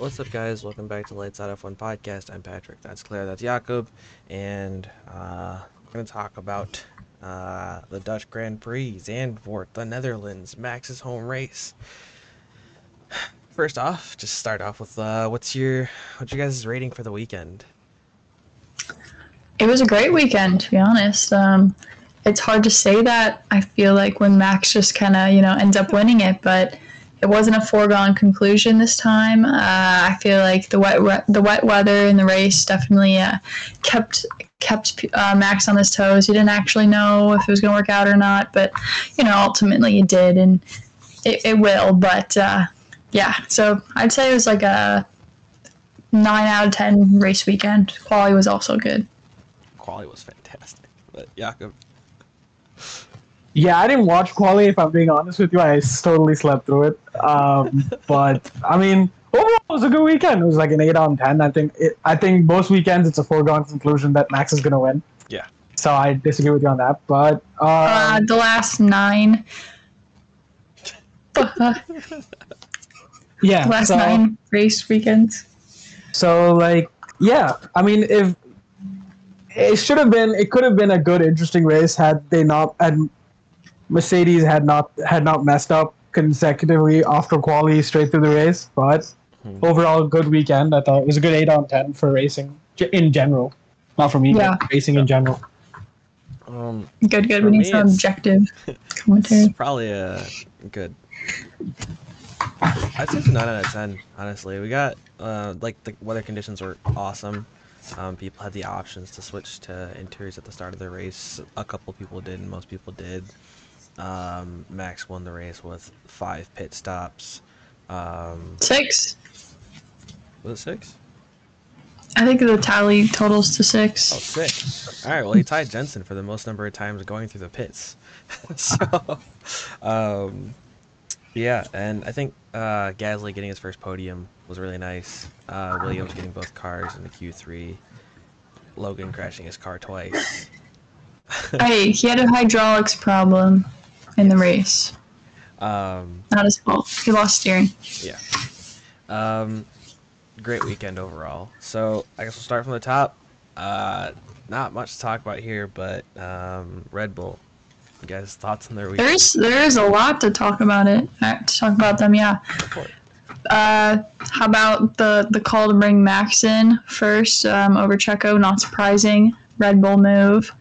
what's up, guys? Welcome back to Lights Out F1 podcast. I'm Patrick. That's Claire. That's Jakob, and uh, we're gonna talk about uh, the Dutch Grand Prix, Zandvoort, the Netherlands, Max's home race. First off, just start off with uh, what's your what's your guys' rating for the weekend? It was a great weekend, to be honest. Um, it's hard to say that. I feel like when Max just kind of, you know, ends up winning it, but it wasn't a foregone conclusion this time. Uh, I feel like the wet the wet weather in the race definitely uh, kept kept uh, Max on his toes. He didn't actually know if it was going to work out or not, but you know, ultimately it did, and it, it will. But uh, yeah, so I'd say it was like a nine out of ten race weekend. Quali was also good. Quali was fantastic, but Jakob. Yeah, I didn't watch quali. If I'm being honest with you, I totally slept through it. Um, but I mean, overall, it was a good weekend. It was like an eight out of ten. I think. It, I think most weekends it's a foregone conclusion that Max is gonna win. Yeah. So I disagree with you on that. But uh, Uh, the last nine. yeah, last so, nine race weekends. So like, yeah, I mean, if it should have been, it could have been a good, interesting race had they not had Mercedes had not had not messed up consecutively after quali straight through the race. But Hmm. overall, good weekend. I thought it was a good eight out of ten for racing in general, not for me, Yeah. but racing in general. Um, Good, good. We need some objective commentary. it's probably a good. I'd say it's a nine out of ten. Honestly, we got uh, like the weather conditions were awesome. Um, people had the options to switch to interiors at the start of the race. A couple people did, and most people did. Um, Max won the race with five pit stops. Um, Six. was it six? I think the tally totals to six. Oh, six. All right. Well, he tied Jensen for the most number of times going through the pits. so, um, yeah, and I think uh, Gasly getting his first podium was really nice. Uh, Williams getting both cars in the Q3. Logan crashing his car twice. Hey, he had a hydraulics problem in the race. Um, Not his fault. He lost steering. yeah. Um, great weekend overall. So I guess we'll start from the top. Uh, not much to talk about here, but um, Red Bull. You guys' thoughts on their weekend? There's there's a lot to talk about it. uh, To talk about them, yeah. Go for it. Uh, how about the the call to bring Max in first um, over Checo? Not surprising. Red Bull move.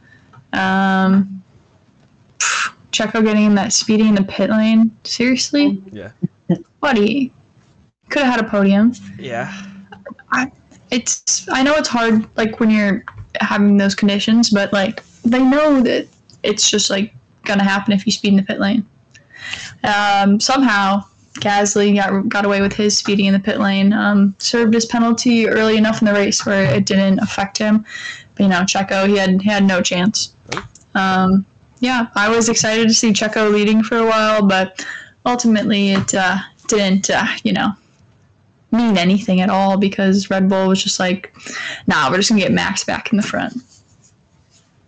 Um, Checo getting in that speeding in the pit lane. Seriously, Yeah. buddy, could have had a podium. Yeah. It's I know it's hard like when you're having those conditions, but like they know that it's just like gonna happen if you speed in the pit lane. Um, somehow Gasly got got away with his speeding in the pit lane. Um, served his penalty early enough in the race where it didn't affect him. But you know, Checo he had he had no chance. Um, yeah, I was excited to see Checo leading for a while, but ultimately it uh, didn't. Uh, you know, mean anything at all because Red Bull was just like, nah, we're just gonna get Max back in the front.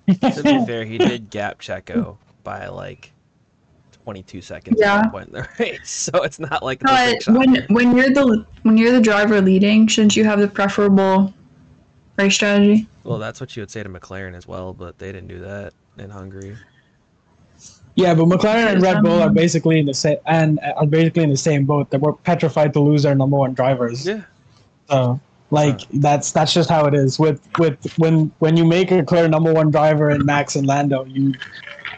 to be fair, he did gap Checo by like 22 seconds Yeah. at one point in the race, so it's not like it's a big But when when you're the when you're the driver leading, shouldn't you have the preferable race strategy? Well, that's what you would say to McLaren as well, but they didn't do that in Hungary. Yeah, but McLaren and Red Bull are basically in the same and are basically in the same boat. They were petrified to lose their number one drivers. Yeah. So like that's that's just how it is. With with when when you make a clear number one driver in Max and Lando, you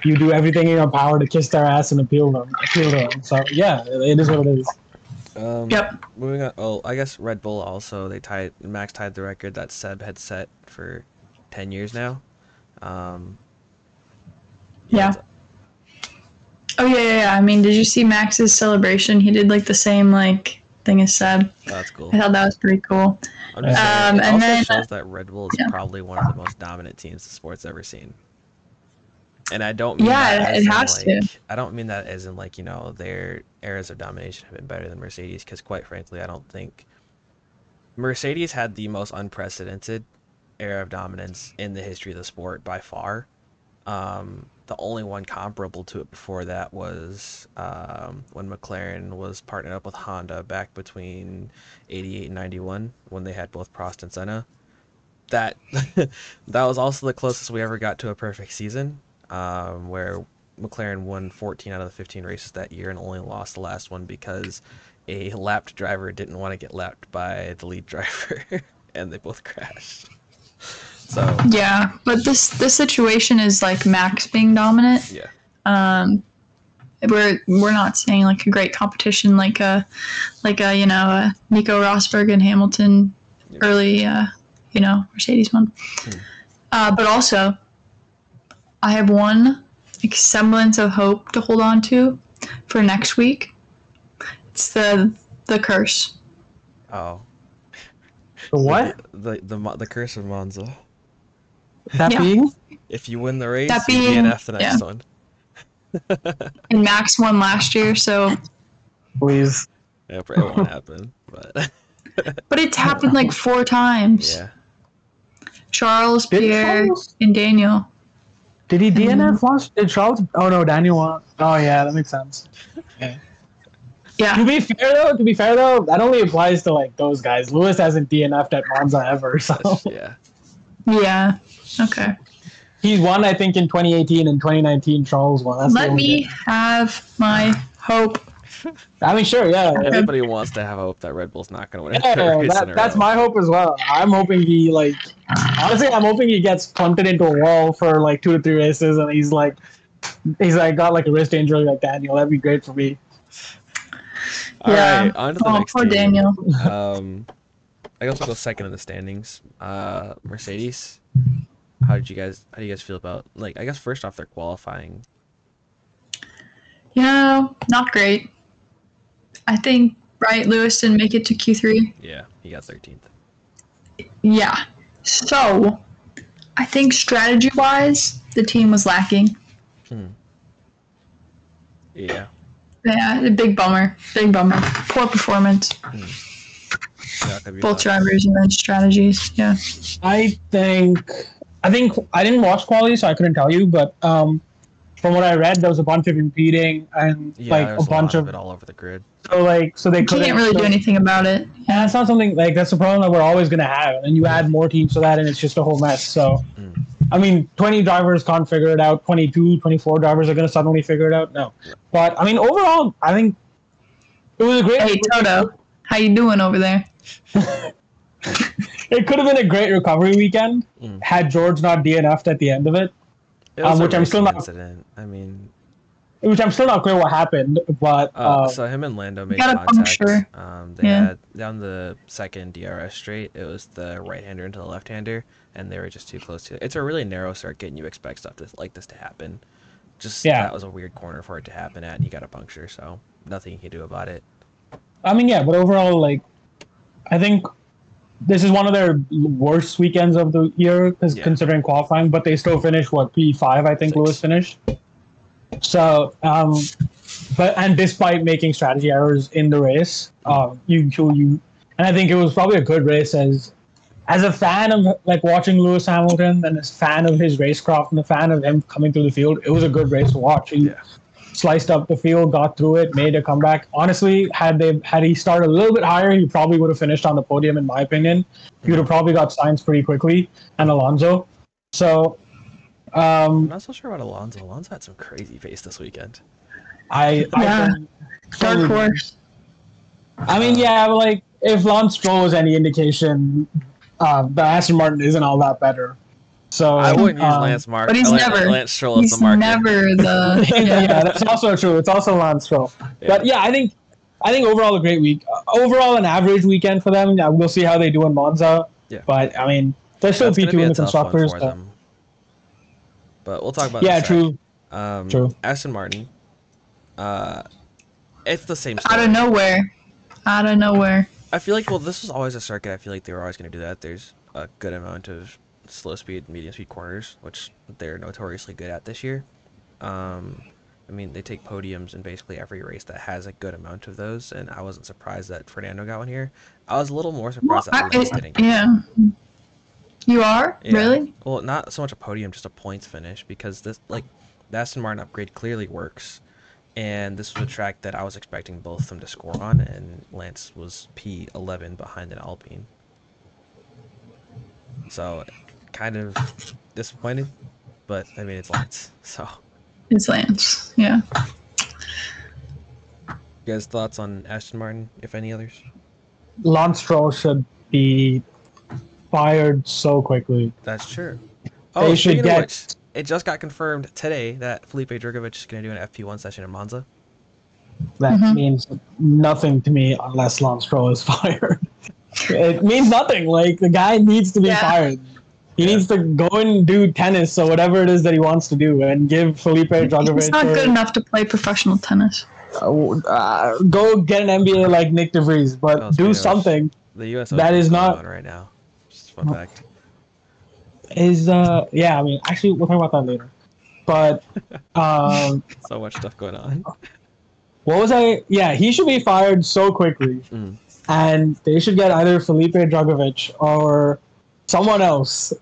you do everything in your power to kiss their ass and appeal them appeal to them. So yeah, it is what it is. Um, Yep. Moving on. Oh, I guess Red Bull also they tied Max tied the record that Seb had set for 10 years now. Um, Yeah. Oh yeah, yeah, yeah. I mean, did you see Max's celebration? He did like the same like thing as Seb. Oh, that's cool. I thought that was pretty cool. I'm saying, Um, it and also then- shows that Red Bull is yeah. probably one of the most dominant teams the sport's ever seen. And I don't mean Yeah, it- as it in, has to. I don't mean that as in like you know their eras of domination have been better than Mercedes because quite frankly I don't think Mercedes had the most unprecedented era of dominance in the history of the sport by far. Um, the only one comparable to it before that was um, when McLaren was partnered up with Honda back between 88 and 91 when they had both Prost and Senna. That that was also the closest we ever got to a perfect season, um, where McLaren won 14 out of the 15 races that year and only lost the last one because a lapped driver didn't want to get lapped by the lead driver, and they both crashed. So Yeah, but this this situation is like Max being dominant. yeah, Um, we're we're not seeing like a great competition like a like a you know a Nico Rosberg and Hamilton Yeah. early uh, you know Mercedes one. Hmm. Uh, but also, I have one like, semblance of hope to hold on to for next week. It's the the curse. oh, The what? The the Mo- the curse of Monza. That Yeah. being? If you win the race, That you DNF the next yeah. one. And Max won last year, so Please. Yeah, it probably won't happen, but but it's happened like four times. yeah. Charles, Did Pierre, Charles? and Daniel. Did he DNF last? Did Charles? Oh no, Daniel won. Oh yeah, that makes sense. To Yeah. be fair though, to be fair though, that only applies to like those guys. Lewis hasn't DNF'd at Monza ever, so That's- yeah. Yeah. Okay. he's won. I think in 2018 and 2019, Charles won. That's Let me thing. have my hope. I mean, sure, yeah. yeah. Everybody wants to have hope that Red Bull's not going to win Yeah, that, that's my hope as well. I'm hoping he like honestly, I'm hoping he gets punted into a wall for like two to three races, and he's like, he's like got like a wrist injury like Daniel. That'd be great for me. All Yeah. right, on to the Oh, next poor team. Daniel. Um, I guess we'll go second in the standings. Uh, Mercedes. How did you guys? How do you guys feel about like? I guess first off, they're qualifying. Yeah, not great. I think right Lewis didn't make it to Q3. Yeah, he got 13th. Yeah. So I think strategy wise, the team was lacking. Hmm. Yeah. Yeah, a big bummer. Big bummer. Poor performance. Hmm. Jakob, your Both drivers and then strategies. Yeah. I think I think I didn't watch quali, so I couldn't tell you. But um, from what I read, there was a bunch of impeding and Yeah, like there's a bunch lot of it all over the grid. so like so they couldn't can't really do anything about it. And that's not something like that's a problem that we're always gonna have. And you add more teams to that, and it's just a whole mess. So, Mm. I mean, 20 drivers can't figure it out. 22, 24 drivers are gonna suddenly figure it out. No, but I mean, overall, I think it was a great. Hey Toto, how you doing over there? It could have been a great recovery weekend Mm. had George not DNF'd at the end of it, It was Um, a which I'm still not- Incident. I mean, which I'm still not clear what happened. But uh, uh, so him and Lando made contact. puncture. Um, they Yeah. had down the second DRS straight. It was the right-hander into the left-hander, and they were just too close to. It. It's a really narrow circuit, and you expect stuff to, like this to happen. Just Yeah. that was a weird corner for it to happen at, and he got a puncture, so nothing you can do about it. I mean, yeah, but overall, like, I think this is one of their worst weekends of the year, 'cause Yeah. considering qualifying. But they still finished what P five, I think Six. Lewis finished. So, um, but and despite making strategy errors in the race, you you you, and I think it was probably a good race as. As a fan of like watching Lewis Hamilton and as a fan of his racecraft and a fan of him coming through the field, it was a good race to watch. He, Yeah. Sliced up the field, got through it, made a comeback. Honestly, had they had he started a little bit higher, he probably would have finished on the podium, in my opinion. He would have probably got Sainz pretty quickly and Alonso. So, um, I'm not so sure about Alonso. Alonso had some crazy pace this weekend. I, Yeah. I Dark horse. I mean, yeah, but like if Lance Stroll was any indication, um, the Aston Martin isn't all that better. So I wouldn't use um, Lance Mark. but he's Lance, never- Lance Stroll as He's the marker. never the. yeah, Yeah. that's also true. It's also Lance Stroll. Yeah. But yeah, I think I think overall a great week. Uh, overall, an average weekend for them. Yeah, we'll see how they do in Monza. Yeah. But I mean, they're still That's P gonna two be in a the constructors. for so- them. But we'll talk about. Yeah, that in true. Um, True. Aston Martin. Uh, it's the same. Out of nowhere. Out of nowhere. I feel like well, this was always a circuit. I feel like they were always going to do that. There's a good amount of slow speed, medium speed corners, which they're notoriously good at this year. Um, I mean, they take podiums in basically every race that has a good amount of those, and I wasn't surprised that Fernando got one here. I was a little more surprised Well, that Lewis didn't. yeah. You are Yeah. really? Well, not so much a podium, just a points finish, because this like the Aston Martin upgrade clearly works, and this was a track that I was expecting both of them to score on, and Lance was P11 behind an Alpine. So, kind of disappointed, but I mean it's Lance. So, It's Lance. Yeah. you guys thoughts on Aston Martin, if any others? Lance Stroll should be fired so quickly. That's true. They Oh, should get- which, it just got confirmed today that Felipe Drugovich is going to do an FP1 session in Monza. That Mhm. means nothing to me unless Lance Stroll is fired. it means nothing. Like the guy needs to be Yeah. fired. He Yeah. needs to go and do tennis or whatever it is that he wants to do, and give Felipe Drugovich. He's not a- good enough to play professional tennis. uh, go get an MBA like Nyck de Vries, but Oh, do of- something. The U.S. That Open is not- on right now. Just fun No. fact. Is uh yeah, I mean actually we'll talk about that later. But um So much stuff going on. what was I yeah, he should be fired so quickly. Mm. And they should get either Felipe Drugovich or someone else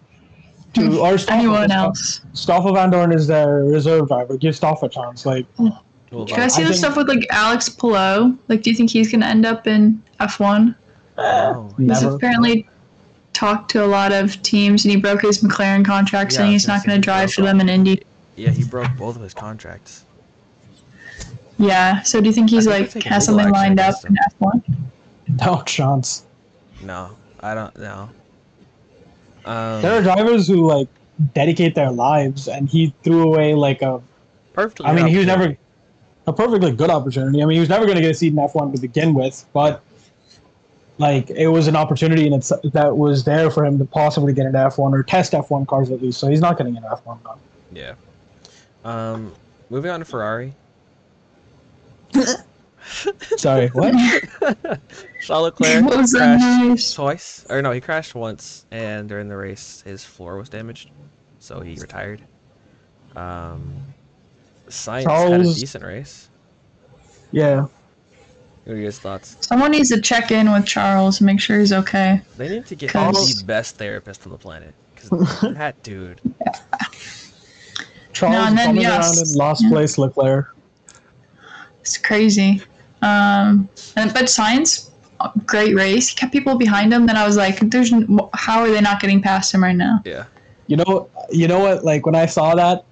to mm. or Stoffel, Anyone else? Stoffel Vandoorne is their reserve driver. Give Stoff a chance. Like mm. Well, Can I see the stuff with like Alex Palou? Like, do you think he's gonna end up in F1? Uh, oh, He's never. apparently talked to a lot of teams, and he broke his McLaren contract, Yeah, saying he's not gonna drive for them in Indy. yeah, he broke both of his contracts. Yeah. So do you think he's think like has legal something lined up against in F1? no chance. No, I don't know. Um, There are drivers who like dedicate their lives and he threw away like a perfectly. I mean, he was never a perfectly good opportunity. I mean, he was never going to get a seat in F1 to begin with, but like it was an opportunity and it's that was there for him to possibly get an F1 or test F1 cars at least. So he's not getting an F1 now. Yeah. Um, moving on to Ferrari. Sorry, what? Charles Leclerc was that crashed noise? twice, or no, he crashed once, and during the race, his floor was damaged, so he retired. Um, Sainz had a decent race. yeah, What are your guys' thoughts? Someone needs to check in with Charles and make sure he's okay. They need to get Cause- the best therapist on the planet, because that dude. Charles No, and then, coming yes, around in last yeah. place, Leclerc. It's crazy. Um, and, but Sainz, great race. He kept people behind him. Then I was like, "There's n- how are they not getting past him right now?" Yeah. You know, you know what? Like when I saw that,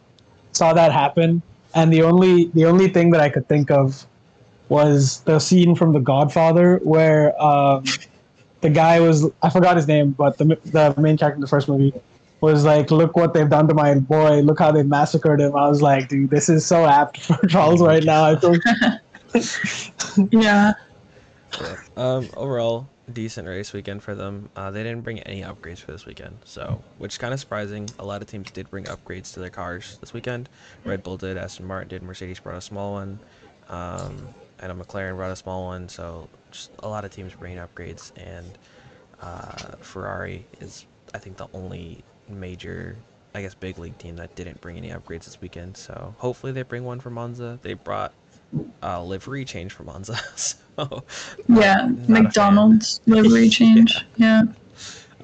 saw that happen, and the only the only thing that I could think of was the scene from The Godfather where um, the guy was I forgot his name, but the the main character in the first movie was like, "Look what they've done to my boy! Look how they massacred him!" I was like, "Dude, this is so apt for Charles right now." I feel Yeah. Um, overall, decent race weekend for them. Uh, they didn't bring any upgrades for this weekend, so which is kind of surprising. A lot of teams did bring upgrades to their cars this weekend. Red Bull did, Aston Martin did, Mercedes brought a small one, um, and a McLaren brought a small one. So just a lot of teams bringing upgrades, and uh, Ferrari is, I think, the only major. I guess big league team that didn't bring any upgrades this weekend. So hopefully they bring one for Monza. They brought a livery change for Monza. so Yeah. not a fan. McDonald's livery change. Yeah.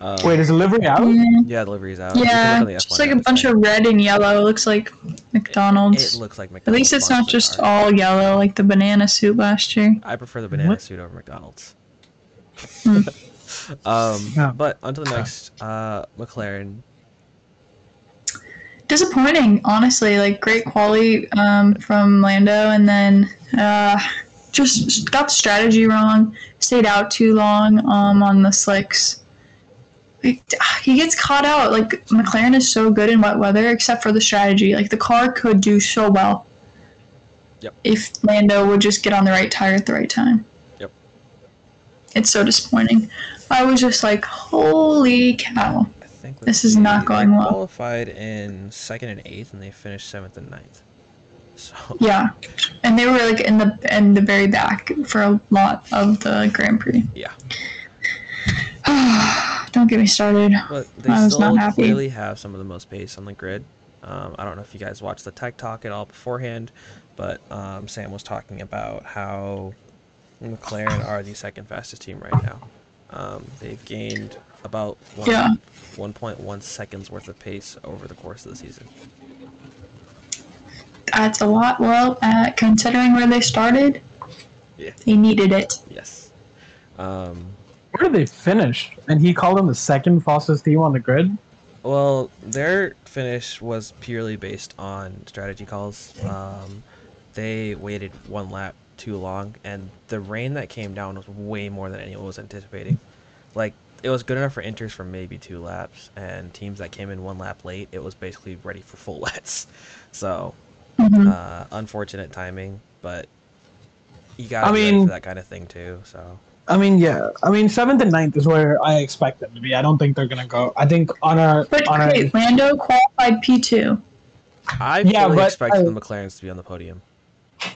Um, Wait, is the livery out? Yeah. yeah, the livery's out. Yeah. look Just like a bunch of red and yellow. It looks like McDonald's. It looks like McDonald's. At least it's not just car. all yellow like the banana suit last year. I prefer the banana What? suit over McDonald's. Hmm. um, Yeah. but onto the next, uh, McLaren. Disappointing honestly like great quali um, from lando and then uh, just got the strategy wrong stayed out too long um, on the slicks he gets caught out like mclaren is so good in wet weather except for the strategy like the car could do so well Yep. if lando would just get on the right tire at the right time Yep. it's so disappointing i was just like holy cow think This is not going well. Qualified in second and eighth, and they finished seventh and ninth. So Yeah, and they were like in the in the very back for a lot of the Grand Prix. yeah, Don't get me started. but they I was still not happy. clearly have some of the most pace on the grid. Um, I don't know if you guys watched the tech talk at all beforehand, but um, Sam was talking about how McLaren are the second fastest team right now. Um, they've gained about one, Yeah. 1.1 seconds worth of pace over the course of the season. That's a lot. Well, uh, considering where they started, Yeah. they needed it. Yes. Um, Where did they finish? And he called them the second fastest team on the grid. well, their finish was purely based on strategy calls. Um, they waited one lap too long, and the rain that came down was way more than anyone was anticipating. Like, it was good enough for inters for maybe two laps, and teams that came in one lap late, it was basically ready for full wets. So, Mhm. uh, unfortunate timing, but you gotta I be ready mean- for that kind of thing too. So. I mean, yeah. I mean, seventh and ninth is where I expect them to be. I don't think they're gonna go. I think on a But on a wait, Lando qualified P two. I Yeah, fully but expect I- the McLarens to be on the podium.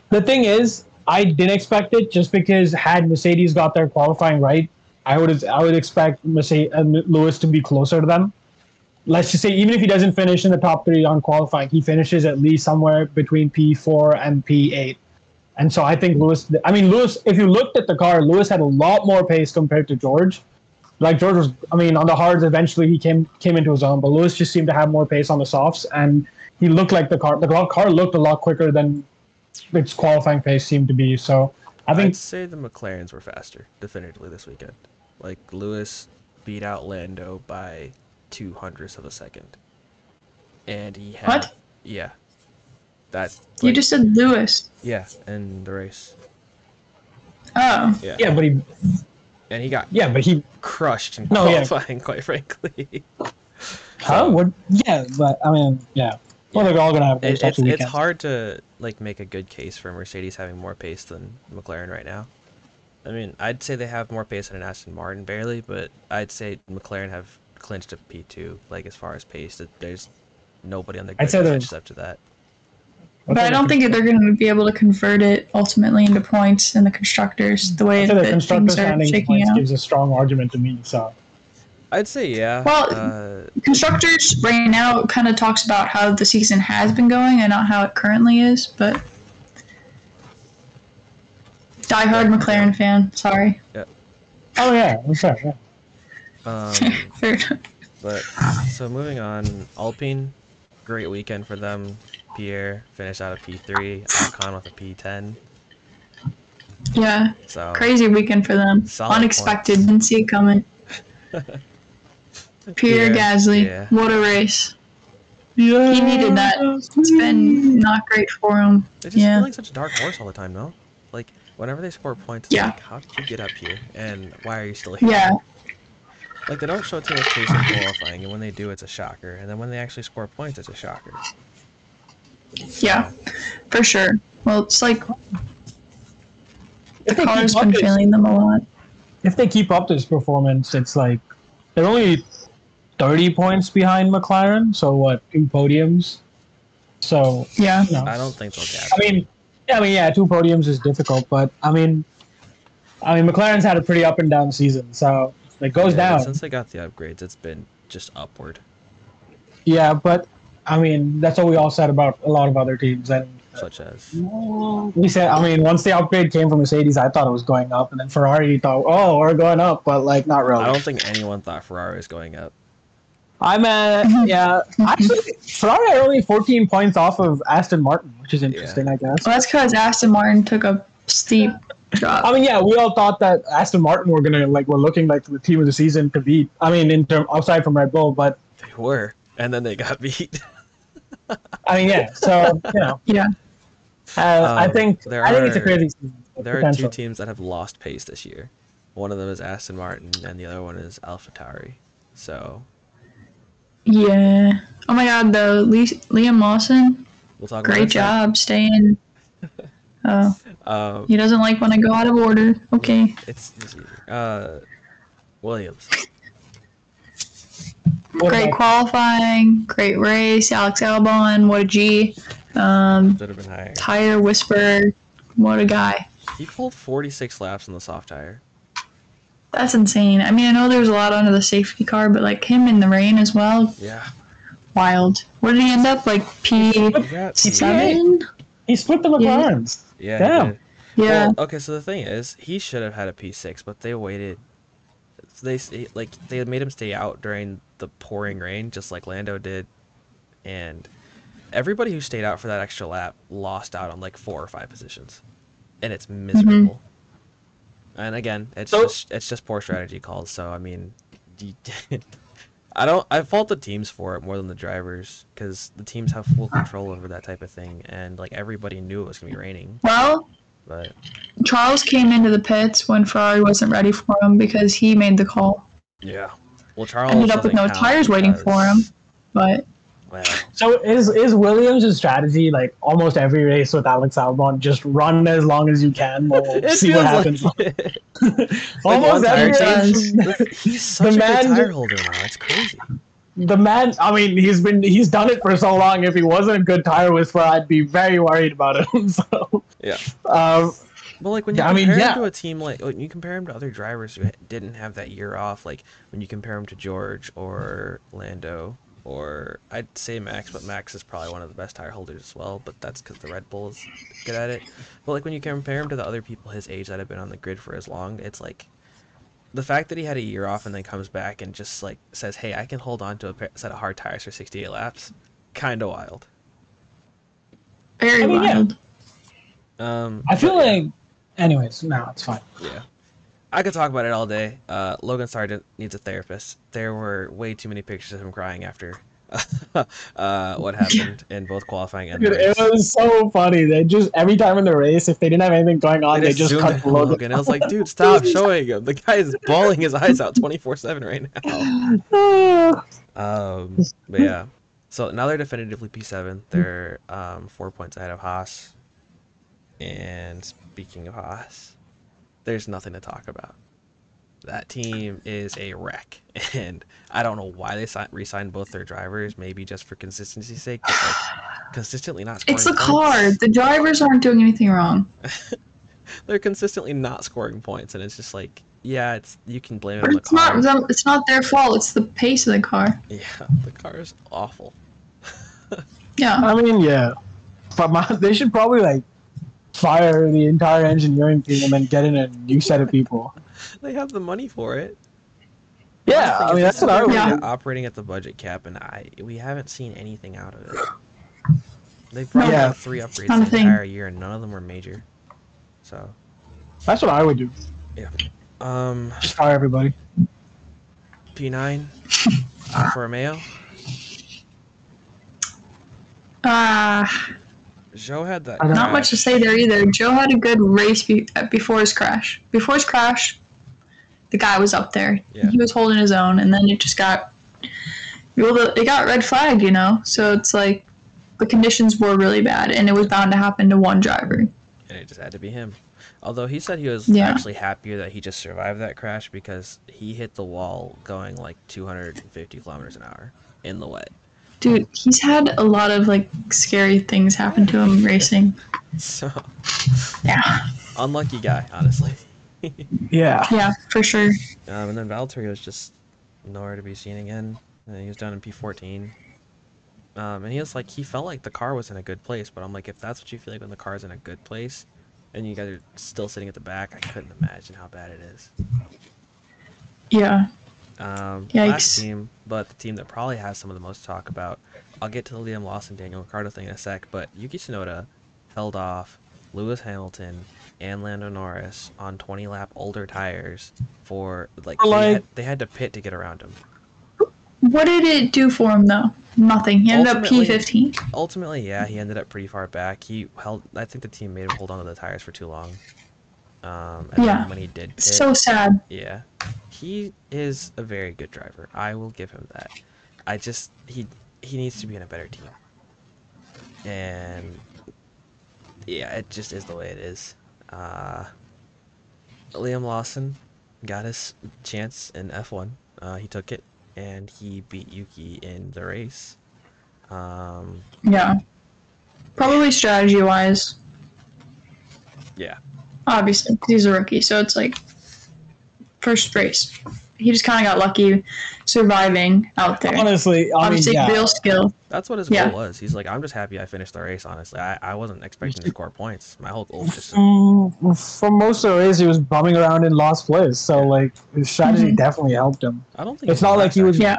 the thing is, I didn't expect it just because had Mercedes got their qualifying right, I would I would expect Mercedes uh, Lewis to be closer to them. Let's just say even if he doesn't finish in the top three on qualifying, he finishes at least somewhere between P four and P eight. And so I think Lewis. I mean, Lewis. If you looked at the car, Lewis had a lot more pace compared to George. Like George was, I mean, on the hards, eventually he came came into his own, but Lewis just seemed to have more pace on the softs, and he looked like the car. The car looked a lot quicker than its qualifying pace seemed to be. So I think I'd say the McLarens were faster, definitively this weekend. Like Lewis beat out Lando by two hundredths of a second, and he had What? yeah, that You like, just said Lewis. yeah in the race Oh, yeah yeah, but he and he got yeah, but he crushed in No, yeah. qualifying, quite frankly. huh? What? Yeah, but I mean, yeah. Well, they're all gonna have it, it's, it's hard to like make a good case for Mercedes having more pace than McLaren right now. I mean, I'd say they have more pace than an Aston Martin, barely, but I'd say McLaren have clinched a P two. Like as far as pace, that there's nobody on the I'd grid say that they're- catches up to that. but I don't think they're going to be able to convert it ultimately into points in the constructors the way I'd the that things are shaking points out. gives a strong argument to me. So I'd say yeah. Well, uh, Constructors right now kind of talks about how the season has been going and not how it currently is, but diehard Yeah. McLaren fan. Sorry. Yeah. oh yeah, for sure. Yeah. um, Fair but so moving on, Alpine, great weekend for them. Pierre finished out a P three, Ocon with a P ten. yeah, So crazy weekend for them. Solid Unexpected. Didn't see it coming. Pierre Yeah, Gasly. yeah. What a race. He needed that. It's been not great for him. They just Yeah. feel like such a dark horse all the time, though. Like whenever they score points, it's Yeah. like, how did you get up here, and why are you still here? Yeah. Like they don't show too much pace in qualifying, and when they do, it's a shocker. And then when they actually score points, it's a shocker. Yeah. For sure. Well, it's like If the they car's keep up been this- failing them a lot. if they keep up this performance, it's like they're only 30 points behind McLaren. So what? Two podiums. So Yeah. you know, I don't think they'll catch. I mean, yeah, I mean, yeah, two podiums is difficult, but I mean, I mean, McLaren's had a pretty up and down season, so it goes Yeah, down. Since they got the upgrades, it's been just upward. Yeah, but I mean, that's what we all said about a lot of other teams, and uh, Such as we said, I mean, once the upgrade came from Mercedes, I thought it was going up, and then Ferrari thought, oh, we're going up, but like not really. I don't think anyone thought Ferrari was going up. I'm at yeah. Actually, Ferrari are only 14 points off of Aston Martin, which is interesting, I guess. Well, that's because Aston Martin took a steep drop. I mean, yeah, we all thought that Aston Martin were gonna like were looking like the team of the season to beat. I mean, in term outside from Red Bull, but They were, and then they got beat. I mean, yeah. So you know, Yeah. uh, I Um, think there I think it's a are- crazy season. with There are two teams that have lost pace this year. One of them is Aston Martin, and the other one is AlphaTauri. So Yeah. Oh my God, though, Le- Liam Lawson, we'll talk. about great it soon. job staying. Oh, Um, he doesn't like when I go out of order. Okay. it's, it's easy. Uh, Williams. What Great about- qualifying, great race. Alex Albon, what a G. Um, Should have been higher. tire whisperer, what a guy. He pulled 46 laps on the soft tire. That's insane. I mean, I know there's a lot under the safety car, but like him in the rain as well, Yeah. wild. Where did he end up? Like P He got seven? He split the Yeah. McLarens. Yeah. Damn. He. Yeah. Well, okay, so the thing is, he should have had a P6, but they waited. They like they made him stay out during the pouring rain, just like Lando did, and everybody who stayed out for that extra lap lost out on like four or five positions, and it's miserable. Mm-hmm. And again, it's So- just it's just poor strategy calls. So I mean, I don't I fault the teams for it more than the drivers because the teams have full control over that type of thing, and like everybody knew it was gonna be raining, Well, but Charles came into the pits when Ferrari wasn't ready for him because he made the call. yeah. Well, Charles Ended up with no count tires waiting for him. But Well, So is is Williams' strategy like almost every race with Alex Albon just run as long as you can, we'll see what happens. like- almost every race. He's such The a man good tire holder now. It's crazy. The man, I mean, he's been he's done it for so long. If he wasn't a good tire whisperer, I'd be very worried about him. So Yeah. um, Well, like when you Yeah, I mean, compare yeah. him to a team like when you compare him to other drivers who didn't have that year off, like when you compare him to George or Lando or I'd say Max, but Max is probably one of the best tire holders as well. But that's because the Red Bull is good at it. But like when you compare him to the other people his age that have been on the grid for as long, it's like the fact that he had a year off and then comes back and just like says, "Hey, I can hold on to a set of hard tires for 68 laps," kind of wild. very I mean, yeah. wild. Um, I feel but yeah. like, anyways, no, it's fine. Yeah. I could talk about it all day. Uh, Logan Sargent needs a therapist. There were way too many pictures of him crying after uh, what happened in both qualifying and Dude, it was so funny. They just every time in the race, if they didn't have anything going on, they, just cut in the on logo. Logan. I was like, dude, stop showing him. The guy is bawling his eyes out 24 7 right now. Um, but yeah. So now they're definitively P7. They're um, four points ahead of Haas. And speaking of Haas, there's nothing to talk about. That team is a wreck, and I don't know why they si- re-signed both their drivers. Maybe just for consistency's sake, but like consistently not scoring. It's the points. car. The drivers aren't doing anything wrong. They're consistently not scoring points, and it's just like, yeah, it's you can blame it But on it's car. not them- it's not their fault. It's the pace of the car. Yeah, the car is awful. Yeah. I mean, yeah, but my, they should probably like fire the entire engineering team and get in a new set of people. They have the money for it. Yeah, I mean that's what I would. Yeah. do. operating at the budget cap, and I we haven't seen anything out of it. They brought Yeah. out three upgrades Not the entire year, and none of them were major. So, That's what I would do. Yeah. Um, Just fire everybody. P nine for Romeo. Ah, Zhou had that. Don't- not much to say there either. Zhou had a good race be- uh, before his crash. Before his crash, the guy was up there. Yeah. He was holding his own, and then it just got well, it got red flagged, you know. So it's like the conditions were really bad, and it was bound to happen to one driver. and it just had to be him. Although he said he was Yeah. actually happier that he just survived that crash because he hit the wall going like 250 kilometers an hour in the wet. Dude, he's had a lot of like scary things happen to him racing. So Yeah, unlucky guy, honestly. Yeah. yeah, for sure. Um, and then Valtteri was just nowhere to be seen again. And he was down in P14. Um, and he was like, he felt like the car was in a good place, but I'm like, if that's what you feel like when the car is in a good place, and you guys are still sitting at the back, I couldn't imagine how bad it is. Yeah, Um, last team, but the team that probably has some of the most to talk about. I'll get to the Liam Lawson, Daniel Ricciardo thing in a sec, but Yuki Tsunoda held off Lewis Hamilton and Lando Norris on 20 lap older tires for like, For, they, had, they had to pit to get around him. what did it do for him though? Nothing. He ended up P15. Ultimately, yeah, he ended up pretty far back. He held. I think the team made him hold on to the tires for too long. Um, Yeah. when he did So sad. yeah, he is a very good driver. I will give him that. I just he he needs to be in a better team. And yeah, it just is the way it is. Uh, Liam Lawson got his chance in F1. Uh, he took it, and he beat Yuki in the race. Um, Yeah. Probably strategy wise. Yeah. Obviously, 'cause he's a rookie, so it's like first race. He just kind of got lucky surviving out there. Honestly, I mean, Obviously, yeah. real skill. That's what his Yeah. goal was. He's like, I'm just happy I finished the race. Honestly, I, I wasn't expecting to score points. My whole goal was just to Mm, for most of the race, he was bumming around in last place. So, like, his strategy Mhm. definitely helped him. I don't think It's not like he was- Yeah.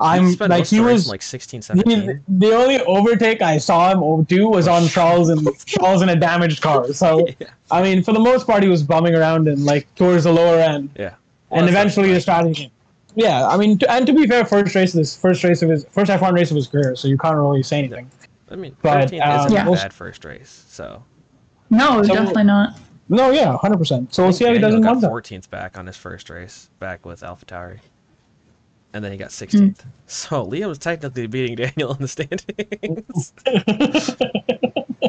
I'm spent like most he of the race was like 16, he, 17. the only overtake I saw him do was on Charles and Charles in a damaged car. So Yeah. I mean, for the most part, he was bumming around and like towards the lower end. Yeah. and Well, that's eventually not the strategy. came. Yeah, I mean, to, and to be fair, first race of his first race of his first F1 race of his career, so you can't really say anything. I mean, But, 13th um, isn't Yeah. a bad first race. So No, So- definitely not. No, yeah, hundred percent. So we'll see how he does in got Monza. 14th back on his first race, back with AlphaTauri. And then he got 16th. So Liam's technically beating Daniel in the standings.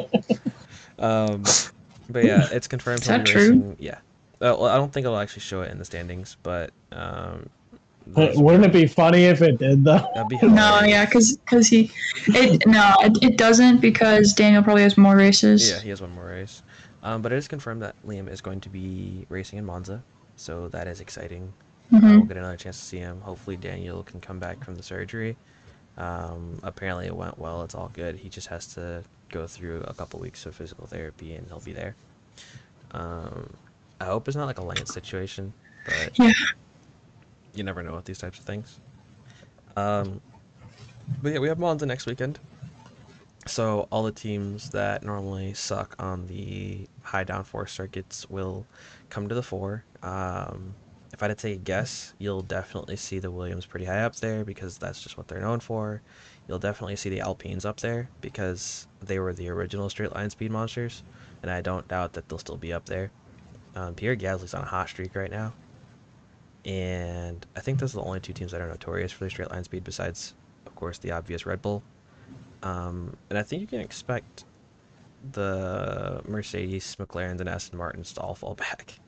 um, but yeah, it's confirmed. Is that true? racing- Yeah. Uh, well, I don't think it'll actually show it in the standings, but um, those- Wouldn't it be funny if it did though? that'd be No, yeah, because cause he, it no, it, it doesn't because Daniel probably has more races. Yeah, he has one more race. Um, but it is confirmed that Liam is going to be racing in Monza, so that is exciting. Uh, Mhm. we'll get another chance to see him. Hopefully, Daniel can come back from the surgery. Um, apparently, it went well. It's all good. He just has to go through a couple weeks of physical therapy, and he'll be there. Um, I hope it's not like a Lance situation, but Yeah. you never know with these types of things. Um, but yeah, we have Monza next weekend. So all the teams that normally suck on the high downforce circuits will come to the fore. Um, if I had to take a guess, you'll definitely see the Williams pretty high up there because that's just what they're known for. You'll definitely see the Alpines up there because they were the original straight line speed monsters, and I don't doubt that they'll still be up there. Um, Pierre Gasly's on a hot streak right now, and I think those are the only two teams that are notorious for their straight line speed besides, of course, the obvious Red Bull. Um, and I think you can expect the Mercedes, McLarens, and Aston Martins to all fall back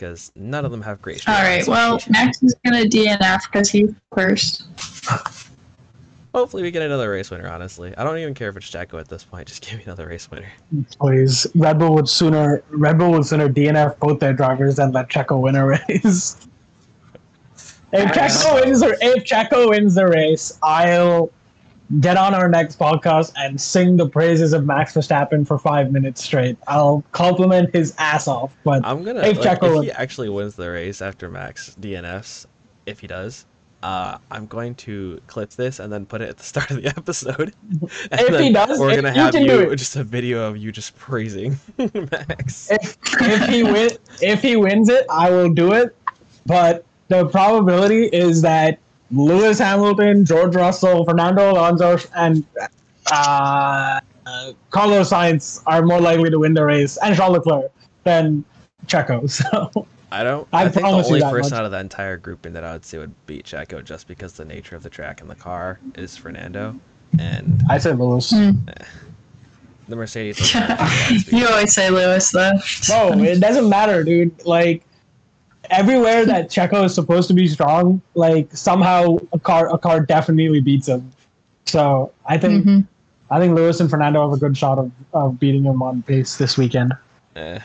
because none of them have great. straight All line right. Well. Max is gonna DNF because he's first. hopefully we get another race winner. Honestly, I don't even care if it's Checo at this point. Just give me another race winner. Please, Red Bull would sooner Red Bull would sooner DNF both their drivers than let Checo win a race. If I Checo wins, or if Checo wins the race, I'll get on our next podcast and sing the praises of Max Verstappen for five minutes straight. I'll compliment his ass off. But I'm gonna If like, Checo if he actually wins the race after Max DNFs, if he does. Uh, I'm going to clip this and then put it at the start of the episode. And If he does, we're gonna you have you do it. just a video of you just praising Max. if if he win if he wins it, I will do it. But the probability is that Lewis Hamilton, George Russell, Fernando Alonso, and uh, uh, Carlos Sainz are more likely to win the race, and Charles Leclerc than Checo. So I don't. I I, think the promise you only that person much. out of that entire grouping that I would say would beat Checo, just because the nature of the track and the car, is Fernando, and I said Lewis. Hmm. the Mercedes. doesn't have the line speed. you always say Lewis though. No, it doesn't matter, dude. Like everywhere that Checo is supposed to be strong, like somehow a car a car definitely beats him. So I think Mhm. I think Lewis and Fernando have a good shot of, of beating him on pace this weekend. Eh.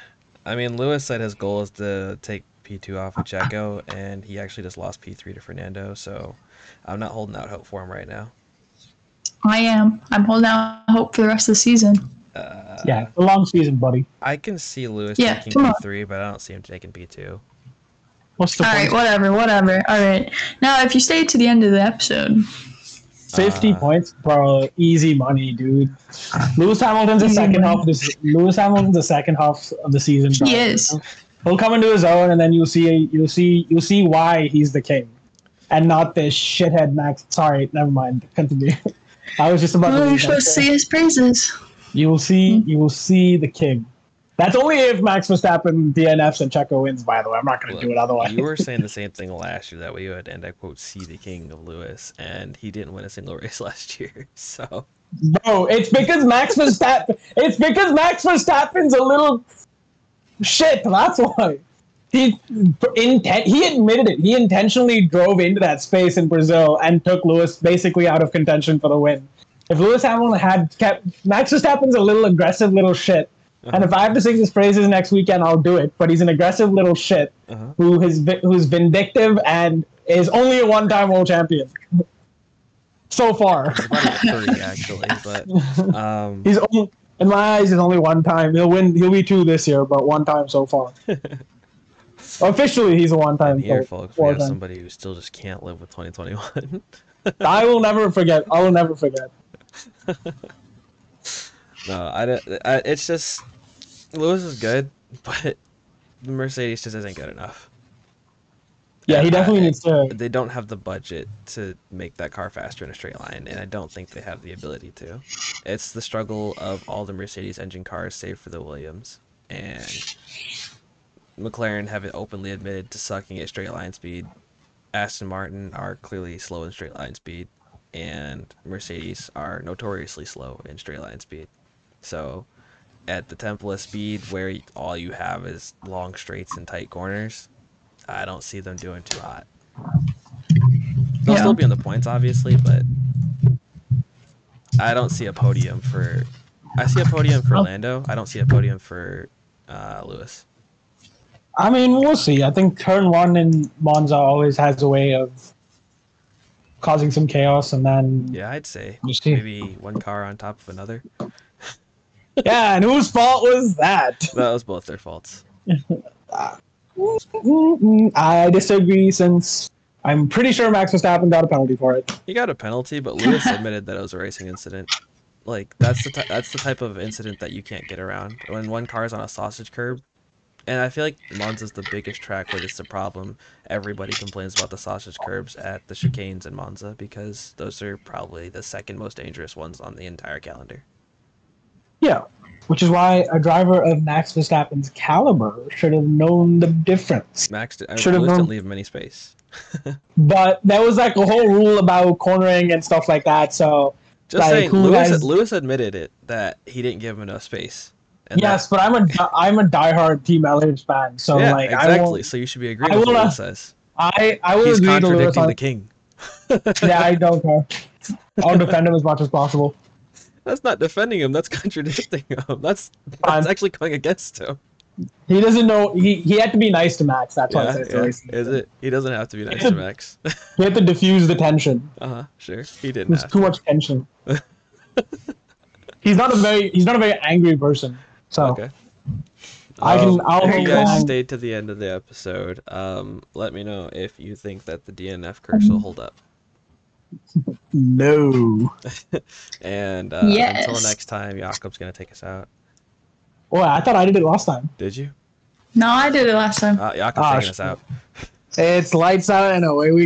I mean, Lewis said his goal is to take P2 off of Checo, and he actually just lost P3 to Fernando, so I'm not holding out hope for him right now. I am. I'm holding out hope for the rest of the season. Uh, Yeah, a long season, buddy. I can see Lewis Yeah, taking. P3, but I don't see him taking P2. What's the All right, point? whatever, whatever. All right. Now, if you stay to the end of the episode, Fifty Uh, points, bro. Easy money, dude. Lewis Hamilton's the second money. half of this. Lewis Hamilton's the second half of the season. he driver. is. He'll come into his own, and then you'll see. You'll see. You'll see why he's the king, and not this shithead Max. Sorry, never mind. Continue. I was just about to. Oh, you're supposed to see his praises. You will see. Hmm. You will see the king. That's only if Max Verstappen DNFs and Checo wins. By the way, I'm not going to do it otherwise. You were saying the same thing last year that we would, and I quote, see the king of Lewis, and he didn't win a single race last year. So Bro, it's because Max Verstappen. It's because Max Verstappen's a little shit. That's why he intent. He admitted it. He intentionally drove into that space in Brazil and took Lewis basically out of contention for the win. If Lewis Hamilton had kept Max Verstappen's a little aggressive little shit. And if I have to sing his praises next weekend, I'll do it. But he's an aggressive little shit uh-huh. who is vi- who's vindictive and is only a one-time world champion. so far. It's about a three actually, but um, He's only, in my eyes, he's only one time. He'll win. He'll be two this year, but one time so far. Officially, he's a one time. here, folks, we have time. somebody who still just can't live with 2021. I will never forget. I will never forget. No, I, don't- I it's just Lewis is good, but the Mercedes just isn't good enough. Yeah, he definitely needs to. They don't have the budget to make that car faster in a straight line, and I don't think they have the ability to. It's the struggle of all the Mercedes engine cars, save for the Williams, and McLaren have it openly admitted to sucking at straight line speed. Aston Martin are clearly slow in straight line speed, and Mercedes are notoriously slow in straight line speed. So, at the temple of speed, where all you have is long straights and tight corners, I don't see them doing too hot. They'll Yeah. still be on the points, obviously, but I don't see a podium for. I see a podium for Oh. Lando. I don't see a podium for uh, Lewis. I mean, we'll see. I think turn one in Monza always has a way of causing some chaos, and then Yeah, I'd say maybe one car on top of another. Yeah, and whose fault was that? That was both their faults. I disagree since I'm pretty sure Max Verstappen got a penalty for it. He got a penalty, but Lewis admitted that it was a racing incident. Like that's the that's the type of incident that you can't get around when one car is on a sausage curb. And I feel like Monza's the biggest track where it's a problem. Everybody complains about the sausage curbs at the chicanes in Monza because those are probably the second most dangerous ones on the entire calendar. Yeah, which is why a driver of Max Verstappen's caliber should have known the difference. Max did, Should've Lewis known- didn't leave him any space. But there was like a whole rule about cornering and stuff like that. So Just Like, saying, Lewis Lewis admitted it that he didn't give him enough space. And that- yes, but I'm a I'm a diehard Team Elliott fan. So yeah, like I exactly. So you should be agreeing I with what uh, Lewis says. I I will He's agree to Lewis contradicting on. the king. yeah, I don't care. I'll defend him as much as possible. That's not defending him. That's contradicting him. That's that's Fine. actually going against him. He doesn't know. He he had to be nice to Max. That's Yeah, said yeah. Is it? He doesn't have to be nice to Max. He had to diffuse the tension. uh huh. Sure. He didn't. There's too to. much tension. he's not a very he's not a very angry person. So Okay. I can- Um, I'll if you guys on. stayed to the end of the episode, um, let me know if you think that the DNF curse will hold up. No. And uh, until next time, Jakob's gonna take us out. Oh, I thought I did it last time. Did you? No, I did it last time. Uh, Jakob's Ah, taking us out. It's lights out and away we